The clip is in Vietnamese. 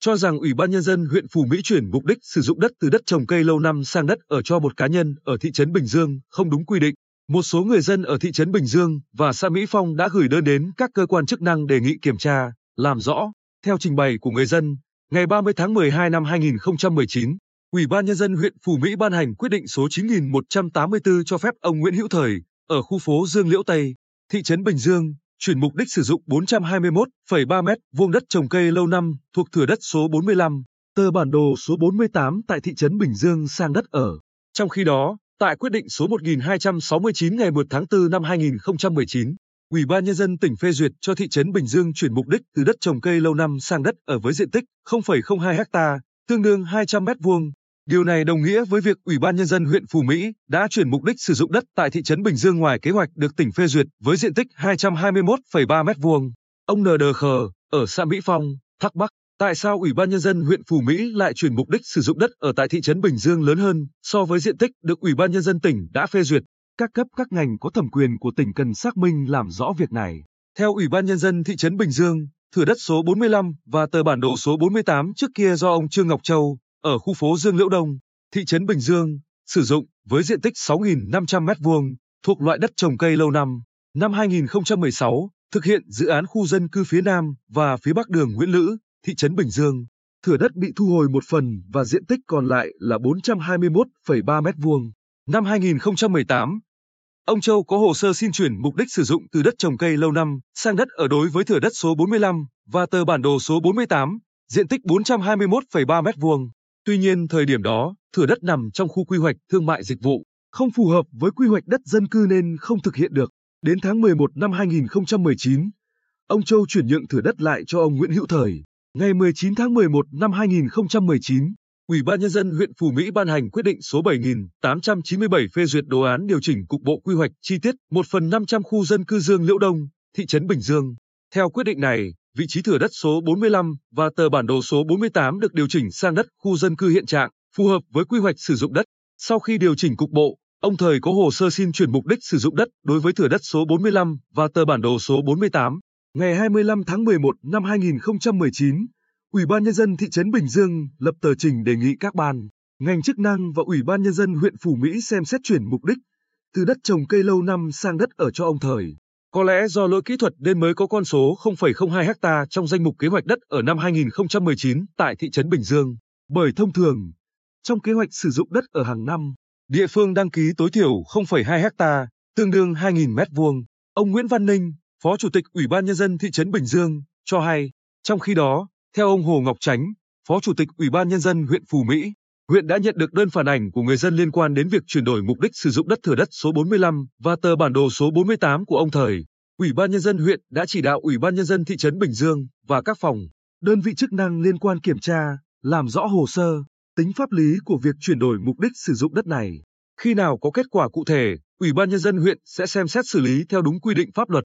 cho rằng Ủy ban Nhân dân huyện phù Mỹ chuyển mục đích sử dụng đất từ đất trồng cây lâu năm sang đất ở cho một cá nhân ở thị trấn Bình Dương không đúng quy định. Một số người dân ở thị trấn Bình Dương và xã Mỹ Phong đã gửi đơn đến các cơ quan chức năng đề nghị kiểm tra, làm rõ. Theo trình bày của người dân, ngày 30 tháng 12 năm 2019, Ủy ban Nhân dân huyện phù Mỹ ban hành quyết định số 9184 cho phép ông Nguyễn Hữu Thời, ở khu phố Dương Liễu Tây, thị trấn Bình Dương, chuyển mục đích sử dụng 421,3 m vuông đất trồng cây lâu năm thuộc thửa đất số 45, tờ bản đồ số 48 tại thị trấn Bình Dương sang đất ở. Trong khi đó, tại quyết định số 1269 ngày 1 tháng 4 năm 2019, Ủy ban Nhân dân tỉnh phê duyệt cho thị trấn Bình Dương chuyển mục đích từ đất trồng cây lâu năm sang đất ở với diện tích 0,02 ha, tương đương 200 m vuông. Điều này đồng nghĩa với việc Ủy ban Nhân dân huyện Phú Mỹ đã chuyển mục đích sử dụng đất tại thị trấn Bình Dương ngoài kế hoạch được tỉnh phê duyệt với diện tích 221,3 m2. Ông Khờ ở xã Mỹ Phong, thắc mắc, tại sao Ủy ban Nhân dân huyện Phú Mỹ lại chuyển mục đích sử dụng đất ở tại thị trấn Bình Dương lớn hơn so với diện tích được Ủy ban Nhân dân tỉnh đã phê duyệt. Các cấp các ngành có thẩm quyền của tỉnh cần xác minh làm rõ việc này. Theo Ủy ban Nhân dân thị trấn Bình Dương, thửa đất số 45 và tờ bản đồ số 48 trước kia do ông Trương Ngọc Châu, ở khu phố Dương Liễu Đông, thị trấn Bình Dương, sử dụng với diện tích 6.500 m2, thuộc loại đất trồng cây lâu năm. Năm 2016, thực hiện dự án khu dân cư phía Nam và phía Bắc đường Nguyễn Lữ, thị trấn Bình Dương. Thửa đất bị thu hồi một phần và diện tích còn lại là 421,3 m2. Năm 2018, ông Châu có hồ sơ xin chuyển mục đích sử dụng từ đất trồng cây lâu năm sang đất ở đối với thửa đất số 45 và tờ bản đồ số 48, diện tích 421,3 m2. Tuy nhiên thời điểm đó, thửa đất nằm trong khu quy hoạch thương mại dịch vụ, không phù hợp với quy hoạch đất dân cư nên không thực hiện được. Đến tháng 11 năm 2019, ông Châu chuyển nhượng thửa đất lại cho ông Nguyễn Hữu Thời. Ngày 19 tháng 11 năm 2019, Ủy ban Nhân dân huyện Phú Mỹ ban hành quyết định số 7897 phê duyệt đồ án điều chỉnh cục bộ quy hoạch chi tiết 1 phần 500 khu dân cư Dương Liễu Đông, thị trấn Bình Dương. Theo quyết định này, vị trí thửa đất số 45 và tờ bản đồ số 48 được điều chỉnh sang đất khu dân cư hiện trạng, phù hợp với quy hoạch sử dụng đất. Sau khi điều chỉnh cục bộ, ông Thời có hồ sơ xin chuyển mục đích sử dụng đất đối với thửa đất số 45 và tờ bản đồ số 48. Ngày 25 tháng 11 năm 2019, Ủy ban Nhân dân thị trấn Bình Dương lập tờ trình đề nghị các ban, ngành chức năng và Ủy ban Nhân dân huyện Phú Mỹ xem xét chuyển mục đích từ đất trồng cây lâu năm sang đất ở cho ông Thời. Có lẽ do lỗi kỹ thuật nên mới có con số 0,02 ha trong danh mục kế hoạch đất ở năm 2019 tại thị trấn Bình Dương. Bởi thông thường, trong kế hoạch sử dụng đất ở hàng năm, địa phương đăng ký tối thiểu 0,2 ha, tương đương 2.000 m2. Ông Nguyễn Văn Ninh, Phó Chủ tịch Ủy ban Nhân dân thị trấn Bình Dương, cho hay, trong khi đó, theo ông Hồ Ngọc Chánh, Phó Chủ tịch Ủy ban Nhân dân huyện Phú Mỹ, huyện đã nhận được đơn phản ảnh của người dân liên quan đến việc chuyển đổi mục đích sử dụng đất thửa đất số 45 và tờ bản đồ số 48 của ông Thời. Ủy ban Nhân dân huyện đã chỉ đạo Ủy ban Nhân dân thị trấn Bình Dương và các phòng, đơn vị chức năng liên quan kiểm tra, làm rõ hồ sơ, tính pháp lý của việc chuyển đổi mục đích sử dụng đất này. Khi nào có kết quả cụ thể, Ủy ban Nhân dân huyện sẽ xem xét xử lý theo đúng quy định pháp luật.